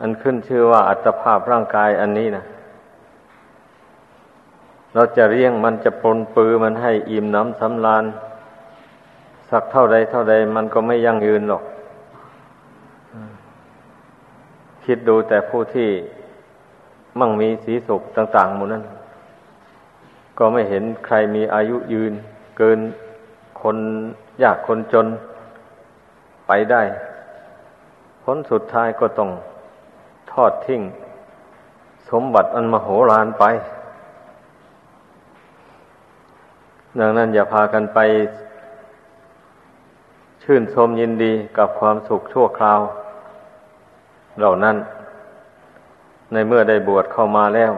อันขึ้นชื่อว่าอัตภาพร่างกายอันนี้นะเราจะเรียงมันจะปนปือมันให้อิ่มน้ำสำราญสักเท่าใดเท่าใดมันก็ไม่ยั่งยืนหรอก คิดดูแต่ผู้ที่มั่งมีสีสุขต่างๆหมดนั้น ก็ไม่เห็นใครมีอายุยืน เกินคนยากคนจนไปได้ ผลสุดท้ายก็ต้อง อดทิ้ง สมบัติอันมโหฬารไป ดังนั้นอย่าพากันไป ชื่นชมยินดีกับความสุขชั่วคราว เหล่านั้น ในเมื่อได้บวชเข้ามาแล้ว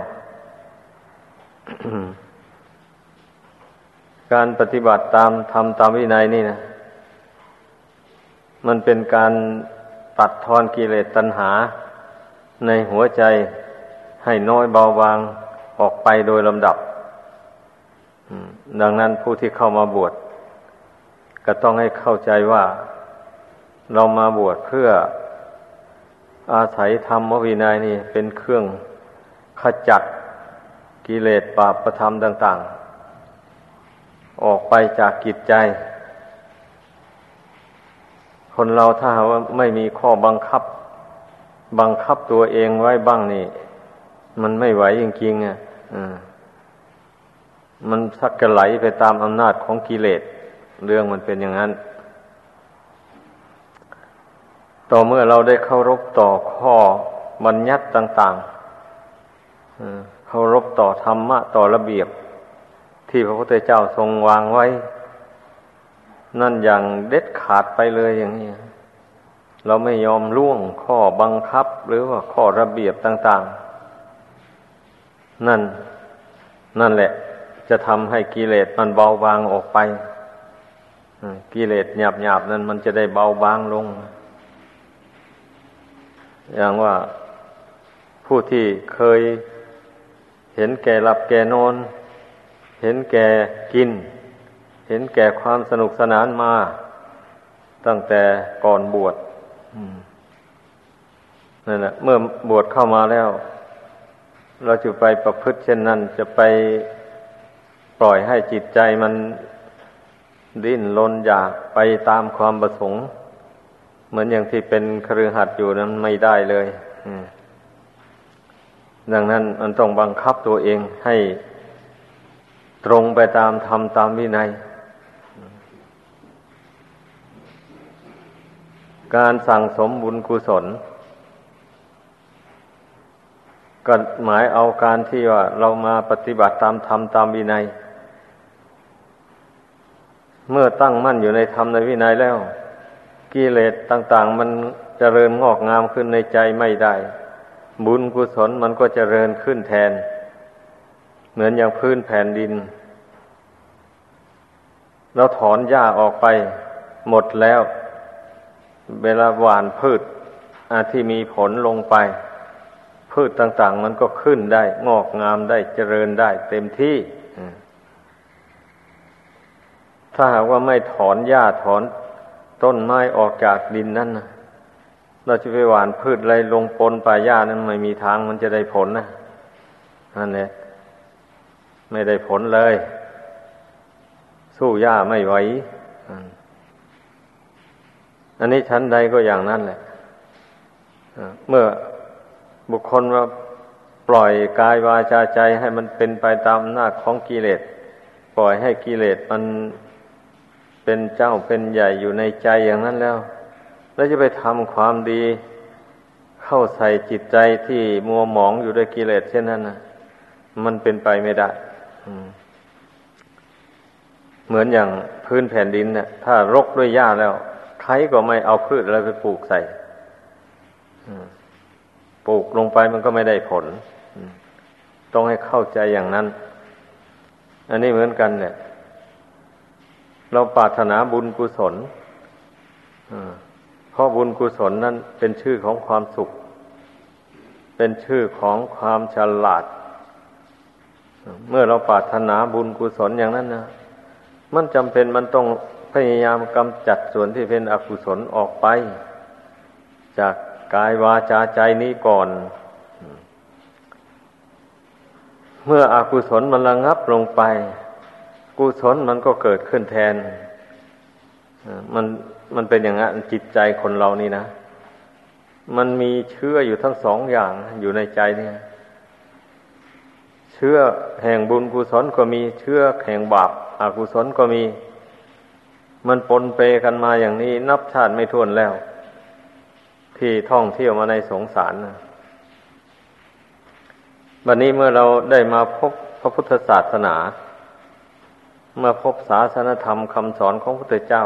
การปฏิบัติตามทำตามวินัยนี่นะ มันเป็นการตัดทอนกิเลสตัณหา ในหัวใจให้น้อยเบาบางออกไปโดยลำดับ ดังนั้นผู้ที่เข้ามาบวชก็ต้องให้เข้าใจว่า เรามาบวชเพื่ออาศัยธรรมวินัยนี่เป็นเครื่องขจัดกิเลสบาปประธรรมต่าง ๆ ออกไปจากกิจใจ คนเราถ้าว่าไม่มีข้อบังคับ บังคับตัวเองไว้บ้างนี่ มันไม่ไหวจริงๆอะมันสักกระไหลไปตามอำนาจของกิเลส เรื่องมันเป็นอย่างนั้น ต่อเมื่อเราได้เคารพต่อข้อบัญญัติต่างๆเคารพต่อธรรมะ ต่อระเบียบ ที่พระพุทธเจ้าทรงวางไว้ นั่นอย่างเด็ดขาดไปเลยอย่างนี้ เราไม่ยอมล่วงข้อบังคับหรือว่าข้อระเบียบต่าง ๆ นั่น นั่นแหละ จะทำให้กิเลสมันเบาบางออกไปกิเลสหยาบหยาบนั้นมันจะได้เบาบางลง อย่างว่าผู้ที่เคยเห็นแก่หลับแก่นอน เห็นแก่กิน เห็นแก่ความสนุกสนานมา ตั้งแต่ก่อนบวช นั่นแหละเมื่อบวชเข้ามาแล้ว เราจะไปประพฤติเช่นนั้น จะไปปล่อยให้จิตใจมันดิ้นรนอยากไปตามความประสงค์ เหมือนอย่างที่เป็นครือหัดอยู่นั้นไม่ได้เลยดังนั้นมันต้องบังคับตัวเองให้ตรงไปตามธรรมตามวินัย การสั่งสมบุญกุศล ก็หมายเอาการที่ว่าเรามาปฏิบัติตามธรรมตามวินัย เมื่อตั้งมั่นอยู่ในธรรมในวินัยแล้ว กิเลสต่าง ๆ มันจเจริญงอกงามขึ้นในใจไม่ได้ บุญกุศลมันก็จเจริญขึ้นแทน เหมือนอย่างพื้นแผ่นดิน เราถอนหญ้าออกไป หมดแล้ว เวลาหว่านพืชที่มีผลลงไป พืชต่าง ๆ มันก็ขึ้นได้ งอกงามได้เจริญได้ เต็มที่ ถ้าหากว่าไม่ถอนหญ้าถอนต้นไม้ออกจากดินนั่นนะเราจะไปหว่านพืชอะไรลงปนป่าหญ้านั้นไม่มีทางมันจะได้ผลนะนั่นแหละไม่ได้ผลเลย สู้หญ้าไม่ไหว อันนี้ชั้นใดก็อย่างนั้นแหละเมื่อบุคคลว่าปล่อยกายวาจาใจให้มันเป็นไปตามหน้าของกิเลส ปล่อยให้กิเลสมันเป็นเจ้าเป็นใหญ่อยู่ในใจอย่างนั้นแล้ว แล้วจะไปทำความดี เข้าใส่จิตใจที่มัวหมองอยู่ด้วยกิเลสเช่นนั้นนะมันเป็นไปไม่ได้เหมือนอย่างพื้นแผ่นดินเนี่ยถ้ารกด้วยหญ้าแล้ว รก็ไม่เอาพืชอะไรไปปลูกใส่ปลูกลงไปมันก็ไม่ได้ผล ต้องให้เข้าใจอย่างนั้น อันนี้เหมือนกันเนี่ย เราปรารถนาบุญกุศลเพราะบุญกุศลนั้นเป็นชื่อของความสุข เป็นชื่อของความฉลาด เมื่อเราปรารถนาบุญกุศลอย่างนั้นนะมันจำเป็นมันต้อง พยายามกำจัดส่วนที่เป็นอกุศลออกไป จากกายวาจาใจนี้ก่อน เมื่ออกุศลมันระงับลงไป กุศลมันก็เกิดขึ้นแทน มันมันเป็นอย่างนั้นจิตใจคนเรานี่นะ มันมีเชื้ออยู่ทั้งสองอย่างอยู่ในใจเนี่ย เชื้อแห่งบุญกุศลก็มีเชื้อแห่งบาปอกุศลก็มี มันปนเปกันมาอย่างนี้ นับชาติไม่ถ้วนแล้ว ที่ท่องเที่ยวมาในสงสารนะวันนี้เมื่อเราได้มาพบพระพุทธศาสนา เมื่อพบศาสนธรรมคำสอนของพระพุทธเจ้า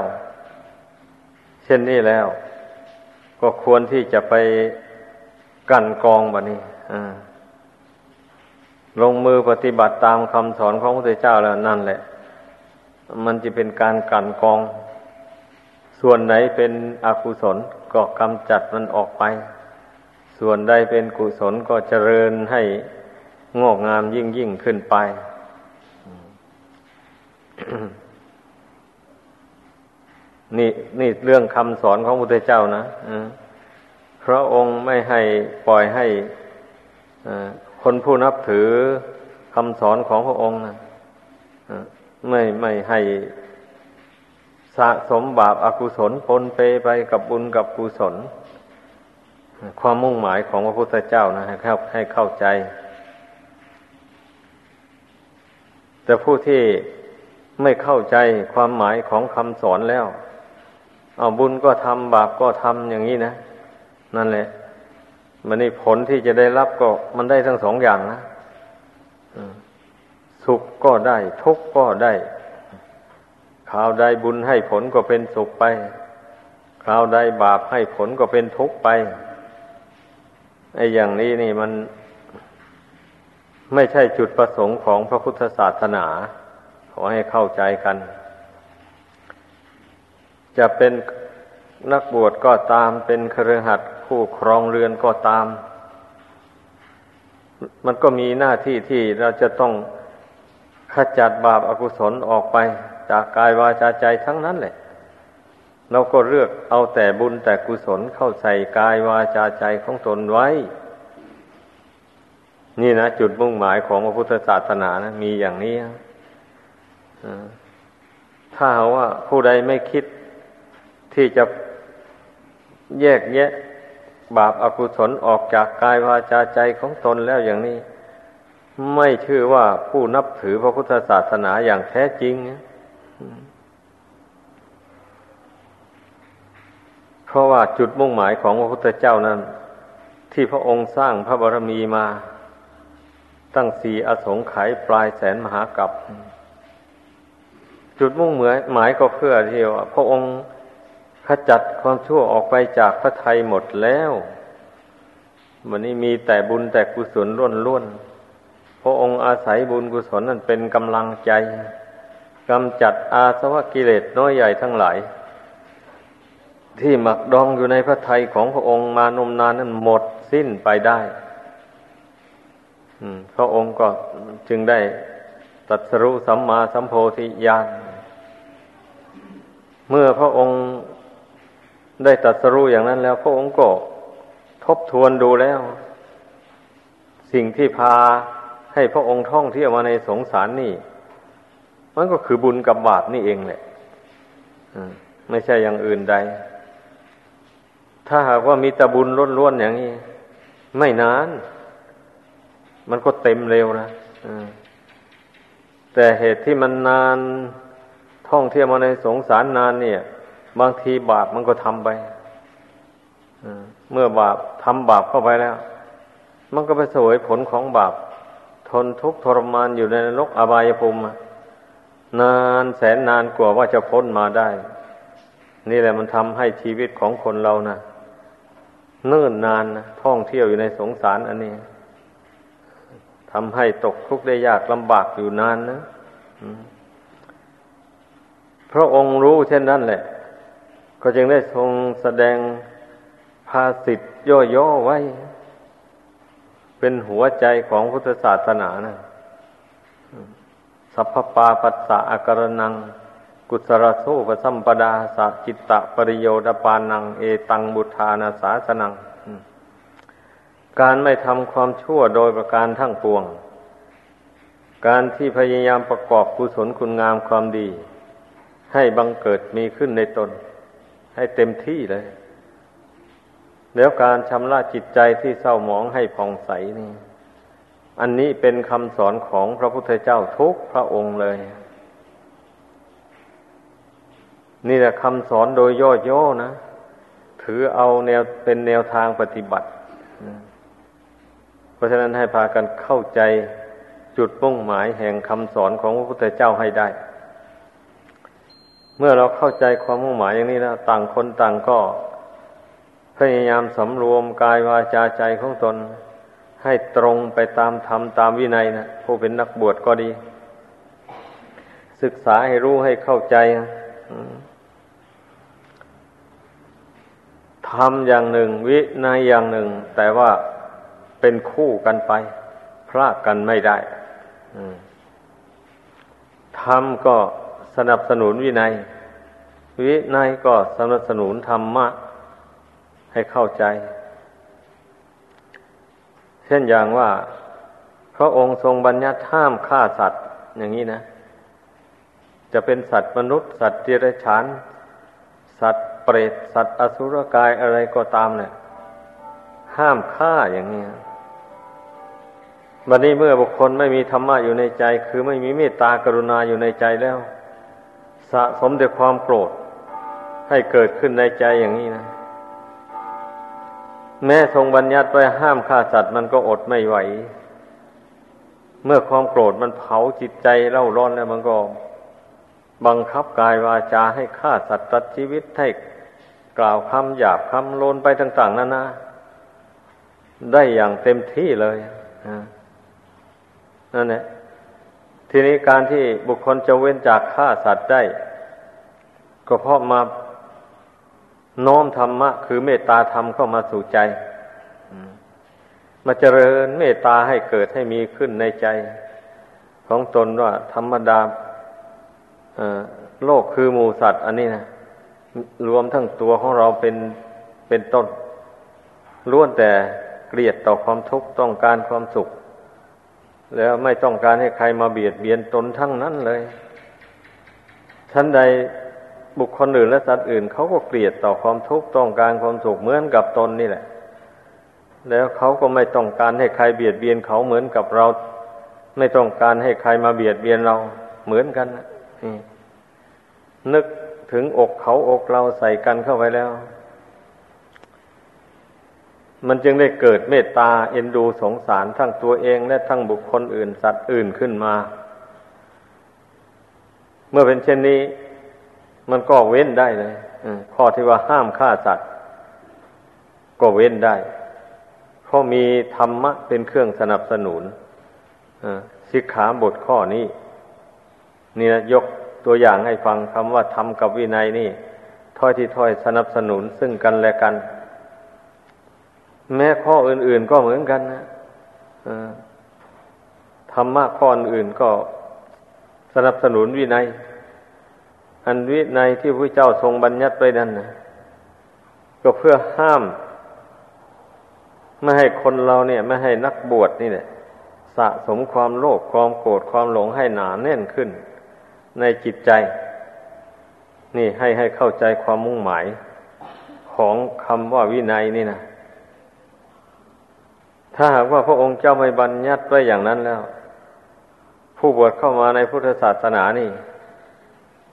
เช่นนี้แล้ว ก็ควรที่จะไปกันกองบันนี้ลงมือปฏิบัติตามคำสอนของพระพุทธเจ้าแล้วนั่นแหละ มันจะเป็นการกันกอง ส่วนไหนเป็นอกุศลก็กำจัดมันออกไป ส่วนใดเป็นกุศลก็เจริญให้งอกงามยิ่งยิ่งขึ้นไป นี่นี่เรื่องคำสอนของพระพุทธเจ้านะพระองค์ไม่ให้ปล่อยให้คนผู้นับถือคำสอนของพระองค์นะ ไม่ไม่ให้สะสมบาปอากุศลปนเปไปกับบุญกับกุศล ความมุ่งหมายของพระพุทธเจ้านะให้เข้าให้เข้าใจ แต่ผู้ที่ไม่เข้าใจความหมายของคำสอนแล้ว เอาบุญก็ทำบาปก็ทำอย่างนี้นะ นั่นแหละมันนี่ผลที่จะได้รับก็มันได้ทั้งสองอย่างนะ สุขก็ได้ ทุกข์ก็ได้ข่าวใดบุญให้ผลก็เป็นสุขไปคราวใดบาปให้ผลก็เป็นทุกข์ไปไอ้อย่างนี้นี่มันไม่ใช่จุดประสงค์ของพระพุทธศาสนา ขอให้เข้าใจกัน จะเป็นนักบวชก็ตาม เป็นครือขัดผู้ครองเรือนก็ตาม มันก็มีหน้าที่ที่เราจะต้อง ขจัดบาปอากุศลออกไปจากกายวาจาใจทั้งนั้นแหละ เราก็เลือกเอาแต่บุญแต่กุศลเข้าใส่กายวาจาใจของตนไว้ นี่นะจุดมุ่งหมายของพระพุทธศาสนานะมีอย่างนี้ถ้าว่าผู้ใดไม่คิดที่จะแยกแยะ บาปอากุศลออกจากกายวาจาใจของตนแล้วอย่างนี้ ไม่ชื่อว่าผู้นับถือพระพุทธศาสนาอย่างแท้จริง เพราะว่าจุดมุ่งหมายของพระพุทธเจ้านั้น ที่พระองค์สร้างพระบารมีมา ตั้งสี่อสงไขยปลายแสนมหากับจุดมุ่งหมายก็เพื่อที่ว่าพระองค์ขจัดความชั่วออกไปจากพระไทยหมดแล้ววันนี้มีแต่บุญแต่กุศลล้วนล้น ระองค์อาศัยบุญกุศลนั่นเป็นกำลังใจกำจัดอาสวะกิเลสน้อยใหญ่ทั้งหลาย ที่หมักดองอยู่ในพระไทยของพระองค์มานมนานนั้นหมดสิ้นไปได้พระองค์ก็จึงได้ตัดสรุสัมมาสัมโพธิญาณเมื่อพระองค์ได้ตัดสรู้อย่างนั้นแล้ว พระองค์ก็ทบทวนดูแล้ว สิ่งที่พา ให้พระองค์ท่องเที่ยวมาในสงสารนี่ มันก็คือบุญกับบาปนี่เองแหละไม่ใช่อย่างอื่นใด ถ้าหากว่ามีแต่บุญล้วนๆอย่างนี้ ไม่นาน มันก็เต็มเร็วนะแต่เหตุที่มันนานท่องเที่ยวมาในสงสารนานเนี่ย บางทีบาปมันก็ทำไปเมื่อบาปทำบาปเข้าไปแล้ว มันก็ไปสวยผลของบาป ทนทุกข์ทรมานอยู่ในนรกอบายภูมินานแสนนานกว่าว่าจะพ้นมาได้ นี่แหละมันทำให้ชีวิตของคนเรานะเนิ่นนานนะท่องเที่ยวอยู่ในสงสารอันนี้ทำให้ตกทุกข์ได้ยากลำบากอยู่นานนะพระองค์รู้เช่นนั้นแหละ ก็จึงได้ทรงแสดงภาสิทย่อๆไว้ เป็นหัวใจของพุทธศาสนานะสัพพปาปัสสะอาการนัง กุศลโสปสัมปดาสัจิตตะปริโยดปานัง เอตังบุทานาสาสนัง การไม่ทำความชั่วโดยประการทั้งปวง การที่พยายามประกอบกุศลคุณงามความดี ให้บังเกิดมีขึ้นในตน ให้เต็มที่เลย แล้วการชำระจิตใจที่เศร้าหมองให้ผ่องใสนี่ อันนี้เป็นคำสอนของพระพุทธเจ้าทุกพระองค์เลย นี่แหละคำสอนโดยย่อๆนะ ถือเอาแนวเป็นแนวทางปฏิบัติ เพราะฉะนั้นให้พากันเข้าใจจุดมุ่งหมายแห่งคำสอนของพระพุทธเจ้าให้ได้ เมื่อเราเข้าใจความมุ่งหมายอย่างนี้แล้วต่างคนต่างก็ พยายามสำรวมกายวาจาใจของตน ให้ตรงไปตามธรรมตามวินัยนะผู้เป็นนักบวชก็ดี ศึกษาให้รู้ให้เข้าใจทำอย่างหนึ่ง วินัยอย่างหนึ่ง แต่ว่าเป็นคู่กันไป พลากกันไม่ได้ธรรมก็สนับสนุนวินัย วินัยก็สนับสนุนธรรมะ ให้เข้าใจ เช่นอย่างว่า พระองค์ทรงบัญญัติห้ามฆ่าสัตว์ อย่างนี้นะ จะเป็นสัตว์มนุษย์ สัตว์เดรัจฉาน สัตว์เปรตสัตว์อสุรกายอะไรก็ตามเนี่ย ห้ามฆ่าอย่างนี้บัดนี้เมื่อบุคคลไม่มีธรรมะอยู่ในใจ คือไม่มีเมตตากรุณาอยู่ในใจแล้ว สะสมแต่ความโกรธให้เกิดขึ้นในใจอย่างนี้นะ แม้ทรงบัญญัติไว้ห้ามฆ่าสัตว์มันก็อดไม่ไหว เมื่อความโกรธมันเผาจิตใจเล่าร้อนแล้วมันก็ บังคับกายวาจาให้ฆ่าสัตว์ตัดชีวิตให้กล่าวคำหยาบคำโลนไปต่าง ๆนั่นนะได้อย่างเต็มที่เลยนั่นแหละทีนี้การที่บุคคลจะเว้นจากฆ่าสัตว์ได้ ก็เพราะมา น้อมธรรมะ คือเมตตาธรรมเข้ามาสู่ใจมาเจริญเมตตาให้เกิดให้มีขึ้นในใจ ของตนว่า ธรรมดาโลกคือหมูสัตว์ อันนี้นะรวมทั้งตัวของเราเป็นเป็นต้นล้วนแต่เกลียดต่อความทุกข์ต้องการความสุข แล้วไม่ต้องการให้ใครมาเบียดเบียนตนทั้งนั้นเลยท่านใด บุคคลอื่นและสัตว์อื่นเขาก็เกลียดต่อความทุกข์ต้องการความสุขเหมือนกับตนนี่แหละ แล้วเขาก็ไม่ต้องการให้ใครเบียดเบียนเขาเหมือนกับเรา ไม่ต้องการให้ใครมาเบียดเบียนเราเหมือนกันนึกถึงอกเขาอกเราใส่กันเข้าไปแล้ว มันจึงได้เกิดเมตตาเอ็นดูสงสารทั้งตัวเองและทั้งบุคคลอื่นสัตว์อื่นขึ้นมา เมื่อเป็นเช่นนี้ มันก็เว้นได้เลยข้อที่ว่าห้ามฆ่าสัตว์ ก็เว้นได้เพราะมีธรรมะเป็นเครื่องสนับสนุนสิกขาบทข้อนี้ นี่นะยกตัวอย่างให้ฟังคำว่าธรรมกับวินัยนี่ถ้อยที่ถ้อยสนับสนุนซึ่งกันและกัน แม้ข้ออื่น ๆก็เหมือนกันนะธรรมะข้ออื่นก็สนับสนุนวินัย อันวินัยที่พระเจ้าทรงบัญญัติไว้นั้นนะก็เพื่อห้าม ไม่ให้คนเราเนี่ย ไม่ให้นักบวชนี่เนี่ยสะสมความโลภความโกรธความหลงให้หนาแน่นขึ้น ในจิตใจ นี่ให้ให้เข้าใจความมุ่งหมายของคำว่าวินัยนี่นะถ้าหากว่าพระองค์เจ้าไม่บัญญัติไว้อย่างนั้นแล้ว ผู้บวชเข้ามาในพุทธศาสนานี่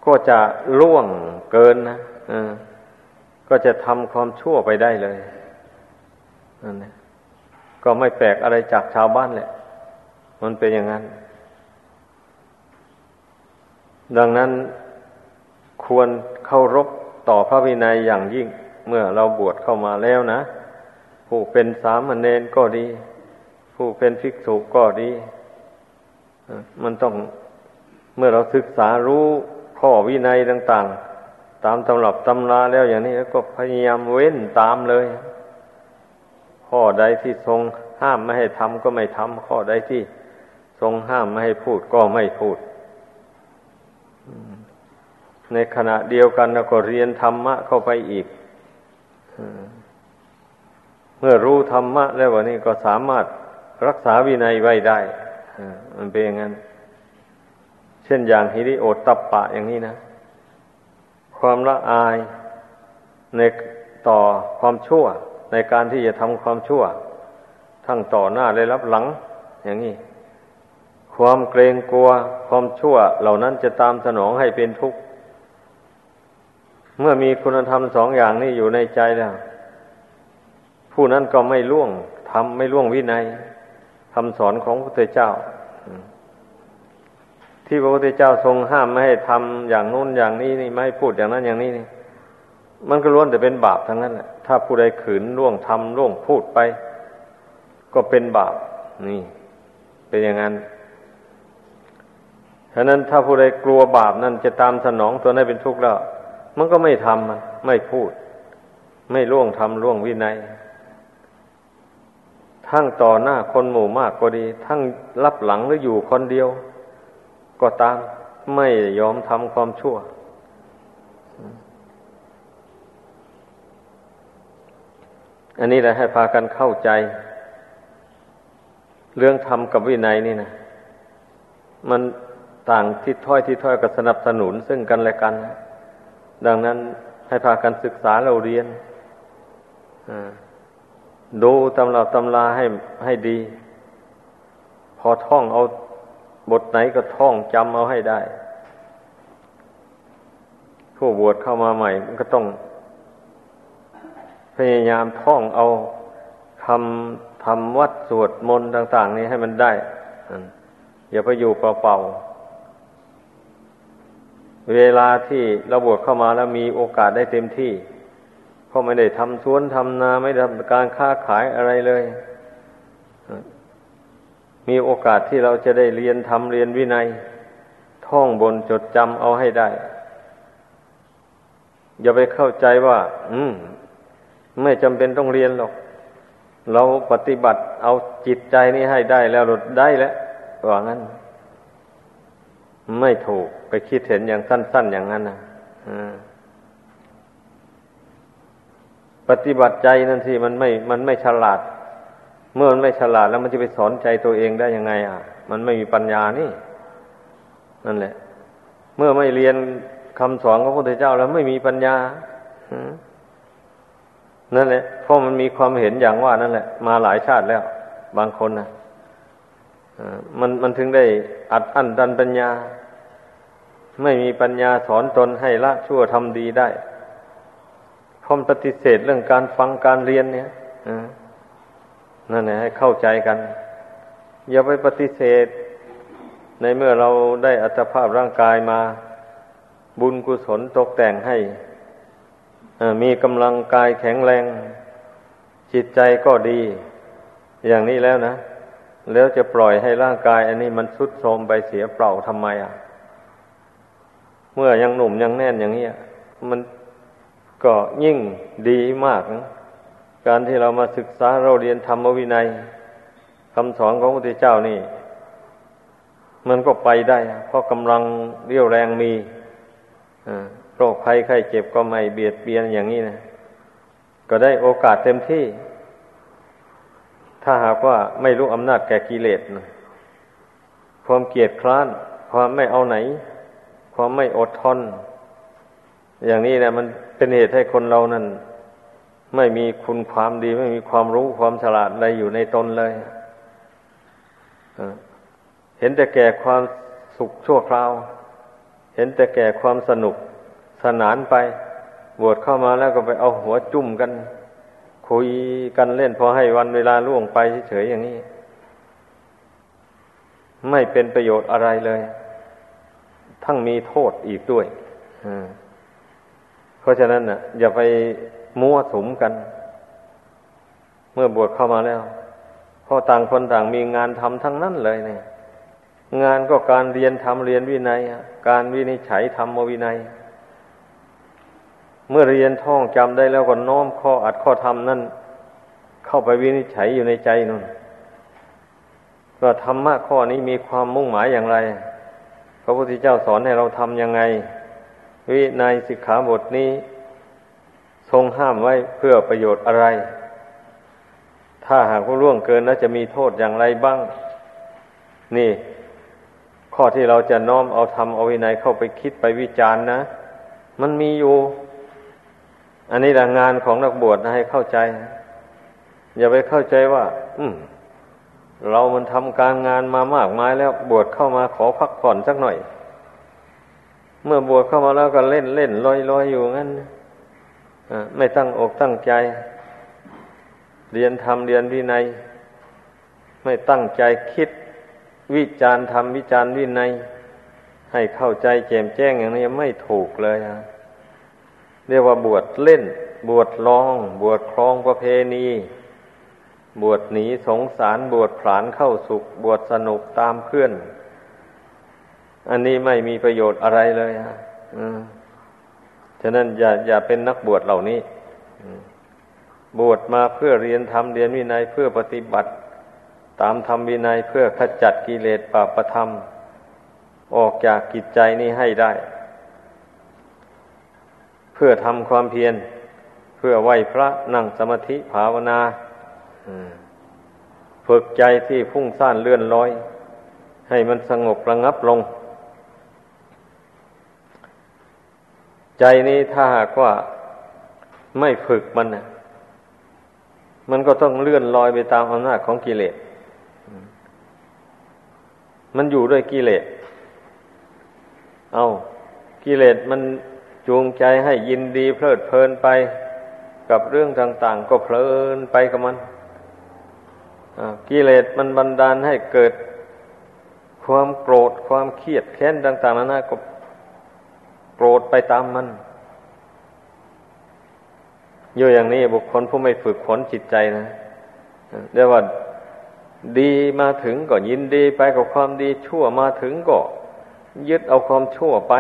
ก็จะล่วงเกินนะก็จะทำความชั่วไปได้เลยนั่นก็ไม่แปลกอะไรจากชาวบ้านแหละ มันเป็นอย่างนั้น ดังนั้นควรเคารพต่อพระวินัยอย่างยิ่ง เมื่อเราบวชเข้ามาแล้วนะ ผู้เป็นสามเณรก็ดี ผู้เป็นภิกษุก็ดี มันต้องเมื่อเราศึกษารู้ ข้อวินัยต่าง ๆ ตามตำรับตำราแล้วอย่างนี้ก็พยายามเว้นตามเลย ข้อใดที่ทรงห้ามไม่ให้ทำก็ไม่ทำข้อใดที่ทรงห้ามไม่ให้พูดก็ไม่พูด ในขณะเดียวกันเราก็เรียนธรรมะเข้าไปอีกเมื่อรู้ธรรมะแล้ววันนี้ก็สามารถรักษาวินัยไว้ได้มันเป็นอย่างนั้น เช่นอย่างฮิริโอตัปปะอย่างนี้นะ ความละอายในต่อความชั่ว ในการที่จะทำความชั่ว ทั้งต่อหน้าและรับหลัง อย่างนี้ ความเกรงกลัวความชั่ว เหล่านั้นจะตามสนองให้เป็นทุกข์ เมื่อมีคุณธรรมสองอย่างนี้อยู่ในใจแล้ว ผู้นั้นก็ไม่ล่วงทำไม่ล่วงวินัยคำสอนของพระพุทธเจ้า ที่พระพุทธเจ้าทรงห้ามไม่ให้ทำอย่างนู้นอย่างนี้นี่ไม่ให้พูดอย่างนั้นอย่างนี้นี่ มันก็ล้วนแต่เป็นบาปทั้งนั้นแหละถ้าผู้ใดขืนล่วงทำล่วงพูดไป ก็เป็นบาปนี่ เป็นอย่างนั้นฉะนั้นถ้าผู้ใดกลัวบาปนั่นจะตามสนองตัวนั้นเป็นทุกข์แล้ว มันก็ไม่ทำมันไม่พูด ไม่ล่วงทำล่วงวินัย ทั้งต่อหน้าคนหมู่มากก็ดี ทั้งรับหลังหรืออยู่คนเดียว ก็ตามไม่ยอมทำความชั่ว อันนี้แหละให้พากันเข้าใจ เรื่องธรรมกับวินัยนี่นะมันต่างทิศถ้อยทิศถ้อยกับสนับสนุนซึ่งกันและกัน ดังนั้นให้พากันศึกษาเราเรียนดูตำราตำราให้ให้ดี พอท่องเอา บทไหนก็ท่องจำเอาให้ได้ ผู้บวชเข้ามาใหม่มันก็ต้อง พยายามท่องเอาคำทำวัดสวดมนต์ต่าง ๆ นี้ให้มันได้อย่าไปอยู่เปล่าๆเวลาที่เราบวชเข้ามาแล้วมีโอกาสได้เต็มที่พราะไม่ได้ทำสวนทำนาไม่ได้ทำการค้าขายอะไรเลย มีโอกาสที่เราจะได้เรียนทำเรียนวินัย ท่องบนจดจำเอาให้ได้ อย่าไปเข้าใจว่า อืม ไม่จำเป็นต้องเรียนหรอก เราปฏิบัติเอาจิตใจนี้ให้ได้แล้วหลุดได้แล้วว่างั้น ไม่ถูกไปคิดเห็นอย่างสั้น ๆ อย่างนั้นนะปฏิบัติใจนั่นสิมันไม่ มันไม่ฉลาด เมื่อมันไม่ฉลาดแล้วมันจะไปสอนใจตัวเองได้ยังไง อะ มันไม่มีปัญญานี่ นั่นแหละ เมื่อไม่เรียนคำสอนของพระพุทธเจ้าแล้วไม่มีปัญญานั่นแหละเพราะมันมีความเห็นอย่างว่านั่นแหละ มาหลายชาติแล้ว บางคนนะมันมันถึงได้อัดอั้นดันปัญญา ไม่มีปัญญาสอนตนให้ละชั่วทำดีได้พร้อมปฏิเสธเรื่องการฟังการเรียนเนี่ย นั่นแหละให้เข้าใจกัน อย่าไปปฏิเสธ ในเมื่อเราได้อัตภาพร่างกายมา บุญกุศลตกแต่งให้มีกำลังกายแข็งแรง จิตใจก็ดี อย่างนี้แล้วนะแล้วจะปล่อยให้ร่างกาย อันนี้มันสุดโทรมไปเสียเปล่าทำไมอะ เมื่อยังหนุ่มยังแน่นอย่างนี้มันก็ยิ่งดีมากนะ การที่เรามาศึกษาเราเรียนธรรมวินัยคำสอนของพระพุทธเจ้านี่ มันก็ไปได้ เพราะกำลังเรี่ยวแรงมีโรคภัยไข้เจ็บก็ไม่เบียดเบียนอย่างนี้นะ ก็ได้โอกาสเต็มที่ ถ้าหากว่าไม่รู้อำนาจแก่กิเลสนะความเกียดคร้าน ความไม่เอาไหน ความไม่อดทน อย่างนี้นะมันเป็นเหตุให้คนเรานั้น ไม่มีคุณความดี ไม่มีความรู้ความฉลาดอะไรอยู่ในตนเลยเห็นแต่แก่ความสุขชั่วคราว เห็นแต่แก่ความสนุกสนานไป บวชเข้ามาแล้วก็ไปเอาหัวจุ่มกัน คุยกันเล่นพอให้วันเวลาล่วงไปเฉยๆอย่างนี้ ไม่เป็นประโยชน์อะไรเลย ทั้งมีโทษอีกด้วยเพราะฉะนั้นน่ะ อย่าไป มั่วสุมกัน เมื่อบวชเข้ามาแล้วพราะต่างคนต่างมีงานทำทั้งนั้นเลยเนี่ย งานก็การเรียนทำเรียนวินัยการวินิจฉัยธรรมวินัย เมื่อเรียนท่องจำได้แล้วก็น้อมข้ออัดข้อธรรมนั่นเข้าไปวินิจฉัยอยู่ในใจนั่นก็ธรรมะข้อนี้มีความมุ่งหมายอย่างไร พระพุทธเจ้าสอนให้เราทำยังไง วินัยสิกขาบทนี้ ทรงห้ามไว้เพื่อประโยชน์อะไร ถ้าหากว่าล่วงเกินแล้วจะมีโทษอย่างไรบ้าง นี่ ข้อที่เราจะน้อมเอาทำเอาวินัยเข้าไปคิดไปวิจารณ์นะ มันมีอยู่ อันนี้แหละงานของนักบวชนะให้เข้าใจ อย่าไปเข้าใจว่า อืมเรามันทำการงานมามากมายแล้วบวชเข้ามาขอพักผ่อนสักหน่อย เมื่อบวชเข้ามาแล้วก็เล่นเล่นลอยลอยอยู่งั้น ไม่ตั้งอกตั้งใจ เรียนทำเรียนวินัย ไม่ตั้งใจคิดวิจารณ์ทำวิจารณ์วินัย ให้เข้าใจแจ่มแจ้งอย่างนี้ไม่ถูกเลยะเรียกว่าบวชเล่น บวชลอง บวชครองประเพณี บวชหนีสงสารบวชผลานเข้าสุข บวชสนุกตามเพื่อน อันนี้ไม่มีประโยชน์อะไรเลยฮะ ฉะนั้นอย่าอย่าเป็นนักบวชเหล่านี้บวชมาเพื่อเรียนธรรมเรียนวินัยเพื่อปฏิบัติ ตามธรรมวินัยเพื่อขจัดกิเลสปาประธรรม ออกจากกิจใจนี้ให้ได้ เพื่อทำความเพียร เพื่อไหวพระนั่งสมาธิภาวนาฝึกใจที่พุ่งซ่านเลื่อนลอย ให้มันสงบระงับลง ใจนี้ถ้าหากว่าไม่ฝึกมันนะมันก็ต้องเลื่อนลอยไปตามอำนาจของกิเลส มันอยู่ด้วยกิเลส เอากิเลสมันจูงใจให้ยินดีเพลิดเพลินไปกับเรื่องต่าง ๆ ก็เพลินไปกับมันกิเลสมันบันดาลให้เกิดความโกรธความเครียดแค้นต่าง ๆนานาก็ โกรธไปตามมันอยู่อย่างนี้บุคคลผู้ไม่ฝึกฝนจิตใจนะเรียกว่าดีมาถึงก็ยินดีไปกับความดีชั่วมาถึงก็ ยึดเอาความชั่วไป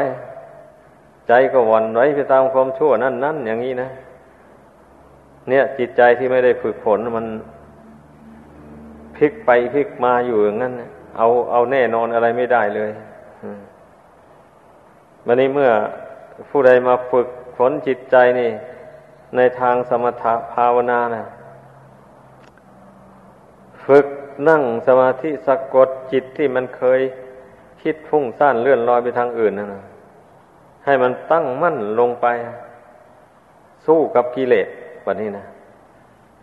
ใจก็วันไว้ไปตามความชั่วนั่นนั่นอย่างนี้นะ เนี่ย จิตใจที่ไม่ได้ฝึกฝนมันพลิกไปพลิกมาอยู่อย่างนั้นเอาเอาแน่นอนอะไรไม่ได้เลย วันนี้เมื่อผู้ใดมาฝึกฝนจิตใจนี่ ในทางสมถภาวนานะฝึกนั่งสมาธิสะกดจิตที่มันเคยคิดฟุ้งซ่านเลื่อนลอยไปทางอื่นนะนะให้มันตั้งมั่นลงไป สู้กับกิเลสแบบนี้นะ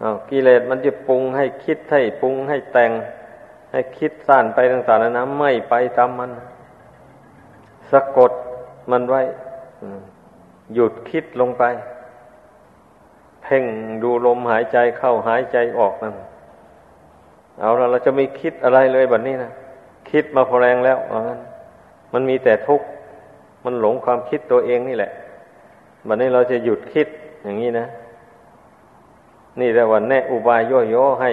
อากิเลสมันจะปรุงให้คิดให้ปรุงให้แต่ง ให้คิดสั้นไปต่างๆนะไม่ไปตามมัน สะกด มันไว้หยุดคิดลงไป เพ่งดูลมหายใจเข้าหายใจออกนั่นเอาละเราจะไม่คิดอะไรเลยแบบนี้นะคิดมาพอแรงแล้วว่างั้น มันมีแต่ทุกข์มันหลงความคิดตัวเองนี่แหละแบบนี้เราจะหยุดคิดอย่างนี้นะ นี่เรียกว่าแนะอุบายย่อๆให้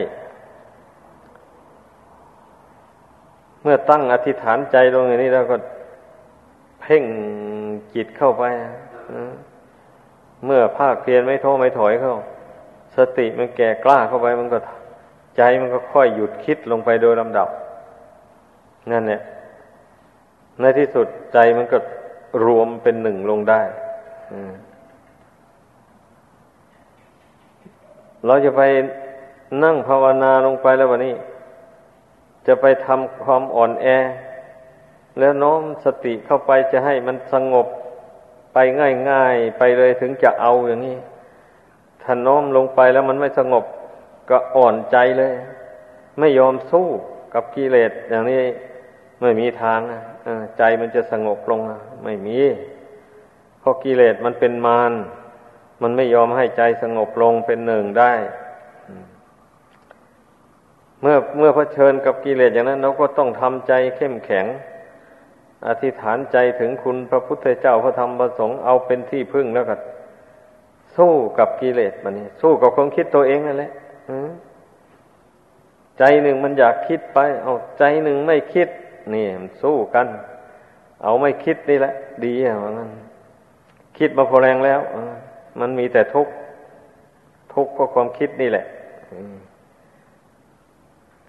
เมื่อตั้งอธิษฐานใจลงอย่างนี้แล้วก็ พ่งจิตเข้าไปเมื่อภาคเพียนไม่ท้อไม่ถอยเข้า สติมันแก่กล้าเข้าไปมันก็ใจมันก็ค่อยหยุดคิดลงไปโดยลำดับ นั่นเนี่ยในที่สุดใจมันก็รวมเป็นหนึ่งลงได้เราจะไปนั่งภาวนาลงไปแล้ววันนี้ จะไปทำความอ่อนแอ แล้วน้อมสติเข้าไปจะให้มันสงบไปง่ายๆ ไปเลยถึงจะเอาอย่างนี้ถ้าน้อมลงไปแล้วมันไม่สงบก็อ่อนใจเลย ไม่ยอมสู้กับกิเลสอย่างนี้ไม่มีทางใจมันจะสงบลงไม่มีเพราะกิเลสมันเป็นมารมันไม่ยอมให้ใจสงบลงเป็นหนึ่งได้ เมื่อเมื่อเผชิญกับกิเลสอย่างนั้นเราก็ต้องทำใจเข้มแข็ง อธิษฐานใจถึงคุณพระพุทธเจ้าพระธรรมพระสงฆ์เอาเป็นที่พึ่งแล้วก็สู้กับกิเลสมันนี่สู้กับความคิดตัวเองนั่นแหละใจหนึ่งมันอยากคิดไป เอาใจหนึ่งไม่คิด นี่มันสู้กัน เอาไม่คิดนี่แหละ ดีอย่างนั้นคิดมาพอแรงแล้วมันมีแต่ทุกข์ทุกข์ก็ความคิดนี่แหละ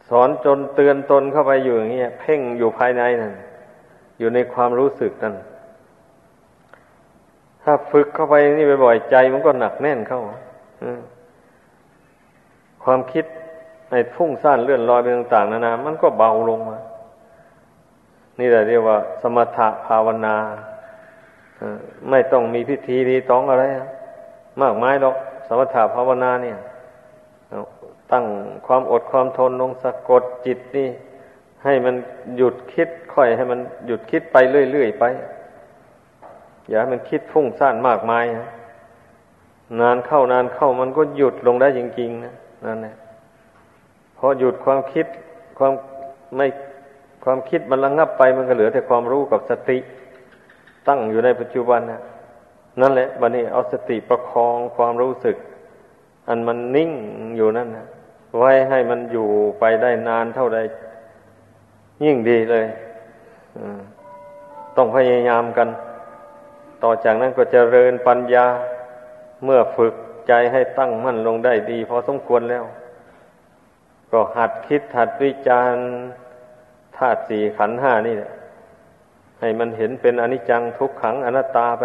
สอนจนเตือนตนเข้าไปอยู่อย่างเงี้ยเพ่งอยู่ภายในนั่น อยู่ในความรู้สึกนั่นถ้าฝึกเข้าไปนี่บ่อยๆใจมันก็หนักแน่นเข้าความคิดไอ้พุ่งซ่านเลื่อนลอยไปต่างๆนานา มันก็เบาลงมา นี่แหละเรียกว่า สมถะภาวนาไม่ต้องมีพิธีรีตองอะไร มากมายหรอก สมถะภาวนาเนี่ย ตั้งความอดความทนลงสะกดจิตนี่ ให้มันหยุดคิดค่อยให้มันหยุดคิดไปเรื่อยๆไป อย่าให้มันคิดฟุ้งซ่านมากมายนานเข้านานเข้ามันก็หยุดลงได้จริง ๆ นะนั่นแหละพอหยุดความคิดความไม่ความคิดมันระงงับไปมันก็เหลือแต่ความรู้กับสติ ตั้งอยู่ในปัจจุบันนะนั่นแหละบันนี้เอาสติประคองความรู้สึก อันมันนิ่งอยู่นั่นนะไว้ให้มันอยู่ไปได้นานเท่าใด ยิ่งดีเลยต้องพยายามกัน ต่อจากนั้นก็จเจริญปัญญาเมื่อฝึกใจให้ตั้งมั่นลงได้ดี พอสมควรแล้ว ก็หัดคิดหัดวิจารณ์ธาตุสี่ขันห้านี่แหละให้มันเห็นเป็นอนิจจังทุกขังอนัตตาไป